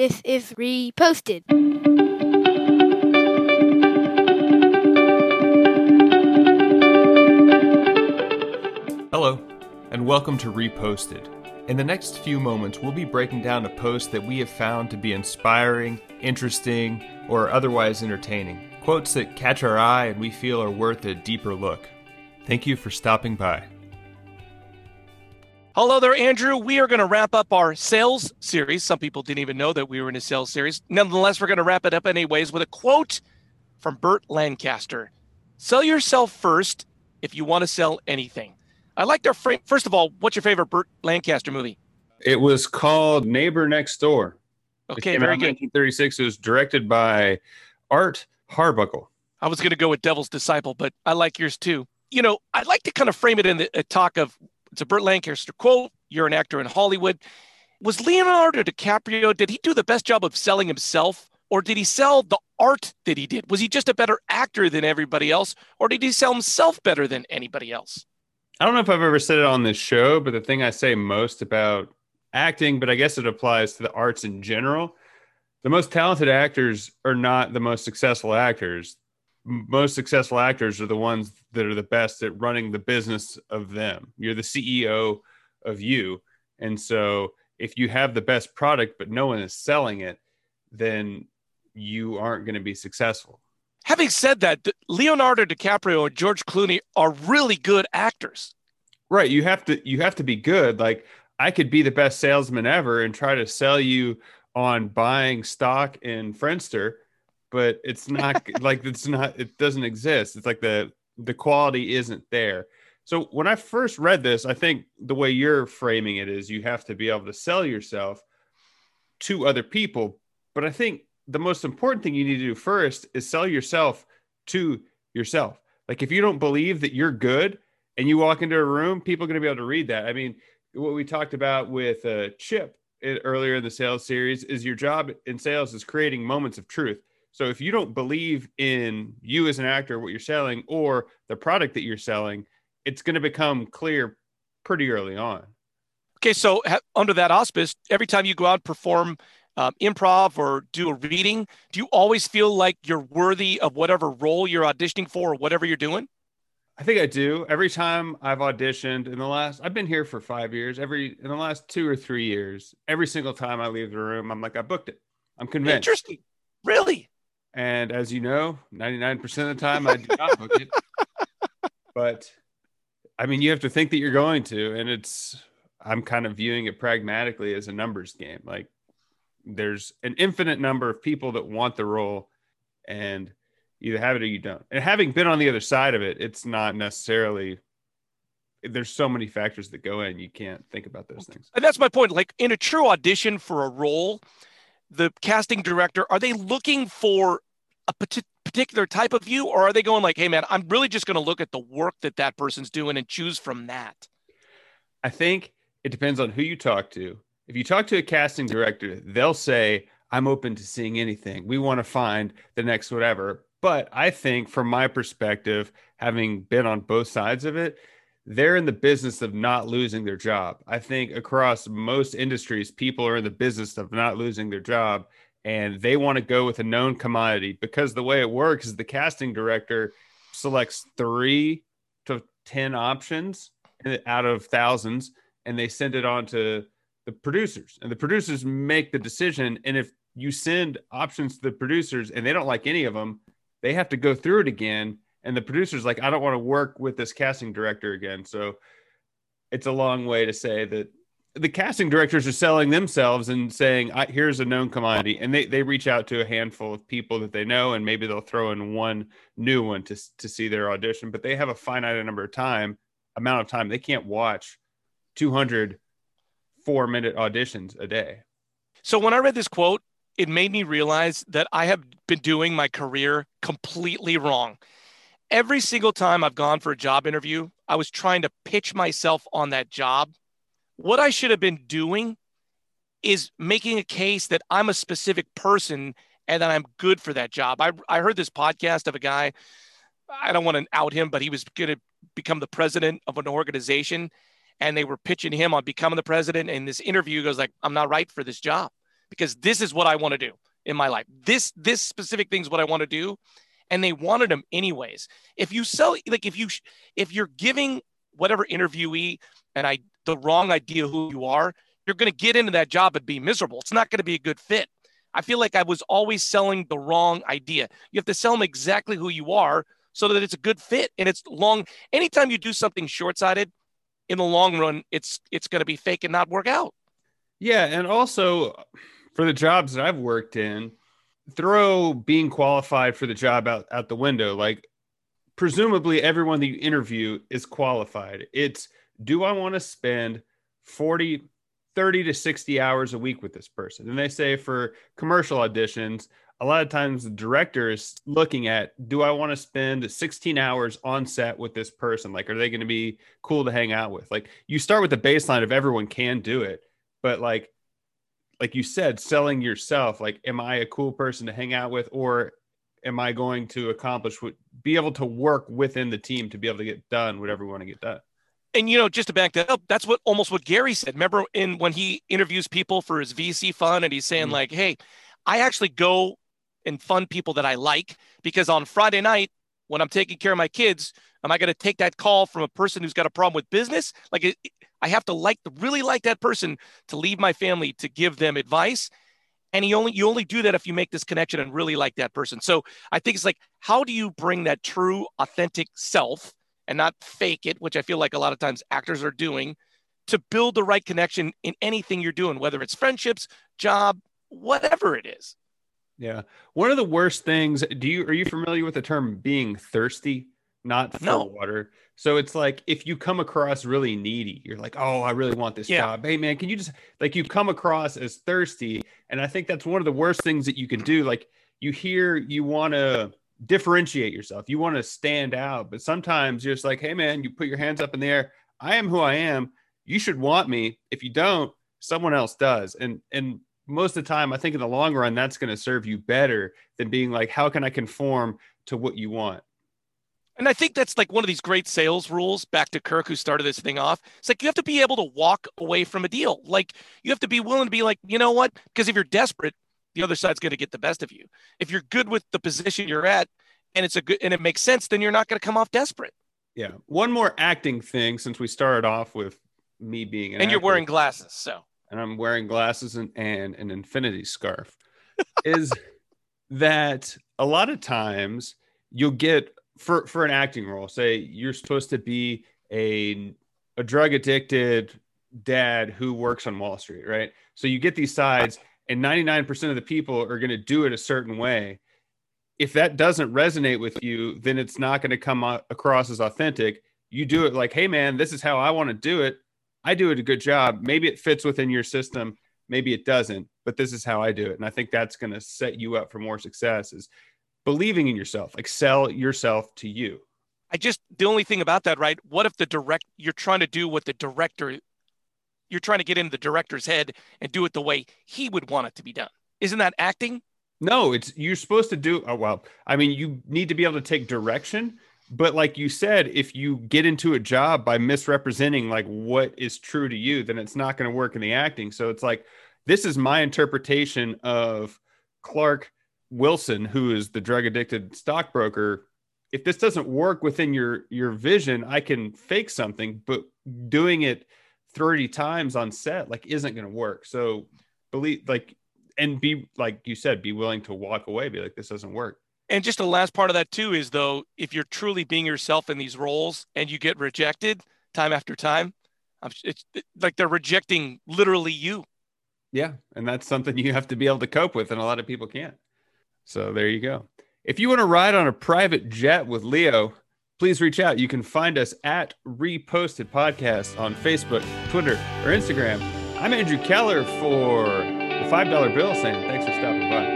This is reposted. Hello, and welcome to Reposted. In the next few moments, we'll be breaking down a post that we have found to be inspiring, interesting, or otherwise entertaining. Quotes that catch our eye and we feel are worth a deeper look. Thank you for stopping by. Hello there, Andrew. We are going to wrap up our sales series. Some people didn't even know that we were in a sales series. Nonetheless, we're going to wrap it up anyways with a quote from Burt Lancaster Sell yourself first if you want to sell anything. I like their frame. First of all, what's your favorite Burt Lancaster movie? It was called Neighbor Next Door. Okay, very good. 1936. It was directed by Art Harbuckle. I was going to go with Devil's Disciple, but I like yours too. You know, I'd like to kind of frame it in the talk of it's a Burt Lancaster quote. You're an actor in Hollywood. Was Leonardo DiCaprio, did he do the best job of selling himself or did he sell the art that he did? Was he just a better actor than everybody else or did he sell himself better than anybody else? I don't know if I've ever said it on this show, but the thing I say most about acting, but I guess it applies to the arts in general. The most talented actors are not the most successful actors. Most successful actors are the ones that are the best at running the business of them. You're the CEO of you. And so if you have the best product, but no one is selling it, then you aren't going to be successful. Having said that, Leonardo DiCaprio and George Clooney are really good actors. Right. You have to you have to be good. Like I could be the best salesman ever and try to sell you on buying stock in Friendster, but it's not like it's not it doesn't exist. It's like the the quality isn't there. So when I first read this, I think the way you're framing it is you have to be able to sell yourself to other people. But I think the most important thing you need to do first is sell yourself to yourself. Like if you don't believe that you're good and you walk into a room, people are going to be able to read that. I mean, what we talked about with uh, Chip earlier in the sales series is your job in sales is creating moments of truth. So if you don't believe in you as an actor, what you're selling, or the product that you're selling, it's going to become clear pretty early on. Okay, so ha- under that auspice, every time you go out and perform um, improv or do a reading, do you always feel like you're worthy of whatever role you're auditioning for or whatever you're doing? I think I do. Every time I've auditioned in the last, I've been here for five years. Every in the last two or three years, every single time I leave the room, I'm like, I booked it. I'm convinced. Interesting. Really? And as you know, 99% of the time I do not book it. But I mean, you have to think that you're going to, and it's I'm kind of viewing it pragmatically as a numbers game. Like there's an infinite number of people that want the role and either have it or you don't. And having been on the other side of it, it's not necessarily there's so many factors that go in you can't think about those things. And that's my point. Like in a true audition for a role, the casting director are they looking for a particular type of you or are they going like, "Hey man, I'm really just going to look at the work that that person's doing and choose from that?" I think it depends on who you talk to if you talk to a casting director, they'll say, I'm open to seeing anything. We want to find the next whatever. But I think, from my perspective, having been on both sides of it, they're in the business of not losing their job. I think across most industries, people are in the business of not losing their job and they want to go with a known commodity because the way it works is the casting director selects three to 10 options out of thousands and they send it on to the producers, and the producers make the decision. And if you send options to the producers and they don't like any of them, they have to go through it again. And the producer's like, I don't want to work with this casting director again. So it's a long way to say that the casting directors are selling themselves and saying, here's a known commodity. And they, they reach out to a handful of people that they know, and maybe they'll throw in one new one to, to see their audition, but they have a finite number of time, amount of time. They can't watch 200 four minute auditions a day. So when I read this quote, it made me realize that I have been doing my career completely wrong. Every single time I've gone for a job interview, I was trying to pitch myself on that job. What I should have been doing is making a case that I'm a specific person and that I'm good for that job. I, I heard this podcast of a guy, I don't want to out him, but he was going to become the president of an organization and they were pitching him on becoming the president. And this interview goes like, I'm not right for this job because this is what I want to do in my life. This this specific thing is what I want to do, and they wanted them anyways. If you sell like if you if you're giving whatever interviewee and I the wrong idea who you are, you're going to get into that job and be miserable. It's not going to be a good fit. I feel like I was always selling the wrong idea. You have to sell them exactly who you are so that it's a good fit and it's long. Anytime you do something short-sighted, in the long run, it's it's going to be fake and not work out. Yeah, and also for the jobs that I've worked in, throw being qualified for the job out, out the window. Like presumably everyone that you interview is qualified. It's do I want to spend 40 30 to 60 hours a week with this person? And they say for commercial auditions, a lot of times the director is looking at do I want to spend 16 hours on set with this person? Like, are they going to be cool to hang out with? Like, you start with the baseline of everyone can do it, but like, like you said, selling yourself, like, am I a cool person to hang out with, or am I going to accomplish what be able to work within the team to be able to get done whatever we want to get done? And you know, just to back that up, that's what almost what Gary said. Remember in when he interviews people for his VC fund and he's saying, mm-hmm. like, hey, I actually go and fund people that I like because on Friday night, when I'm taking care of my kids, am I going to take that call from a person who's got a problem with business? Like I have to like really like that person to leave my family to give them advice. And you only you only do that if you make this connection and really like that person. So I think it's like, how do you bring that true, authentic self and not fake it, which I feel like a lot of times actors are doing, to build the right connection in anything you're doing, whether it's friendships, job, whatever it is. Yeah. One of the worst things, do you are you familiar with the term being thirsty? Not for no. water. So it's like if you come across really needy, you're like, oh, I really want this yeah. job. Hey man, can you just like you come across as thirsty? And I think that's one of the worst things that you can do. Like you hear you want to differentiate yourself, you want to stand out, but sometimes you're just like, hey man, you put your hands up in the air. I am who I am. You should want me. If you don't, someone else does. And and most of the time, I think in the long run, that's going to serve you better than being like, how can I conform to what you want? And I think that's like one of these great sales rules back to Kirk, who started this thing off. It's like you have to be able to walk away from a deal. Like you have to be willing to be like, you know what? Because if you're desperate, the other side's going to get the best of you. If you're good with the position you're at and it's a good and it makes sense, then you're not going to come off desperate. Yeah. One more acting thing since we started off with me being an and you're wearing glasses. So and I'm wearing glasses and, and an infinity scarf is that a lot of times you'll get for for an acting role say you're supposed to be a a drug addicted dad who works on Wall Street, right? So you get these sides and 99% of the people are going to do it a certain way. If that doesn't resonate with you, then it's not going to come across as authentic. You do it like, "Hey man, this is how I want to do it. I do it a good job. Maybe it fits within your system, maybe it doesn't, but this is how I do it. And I think that's going to set you up for more success is believing in yourself, like sell yourself to you. I just the only thing about that, right? What if the direct you're trying to do what the director you're trying to get into the director's head and do it the way he would want it to be done. Isn't that acting? No, it's you're supposed to do oh, well. I mean, you need to be able to take direction, but like you said if you get into a job by misrepresenting like what is true to you then it's not going to work in the acting so it's like this is my interpretation of clark wilson who is the drug addicted stockbroker if this doesn't work within your your vision i can fake something but doing it 30 times on set like isn't going to work so believe like and be like you said be willing to walk away be like this doesn't work and just the last part of that too is though, if you're truly being yourself in these roles and you get rejected time after time, it's like they're rejecting literally you. Yeah, and that's something you have to be able to cope with, and a lot of people can't. So there you go. If you want to ride on a private jet with Leo, please reach out. You can find us at Reposted Podcast on Facebook, Twitter, or Instagram. I'm Andrew Keller for the $5 bill saying thanks for stopping by.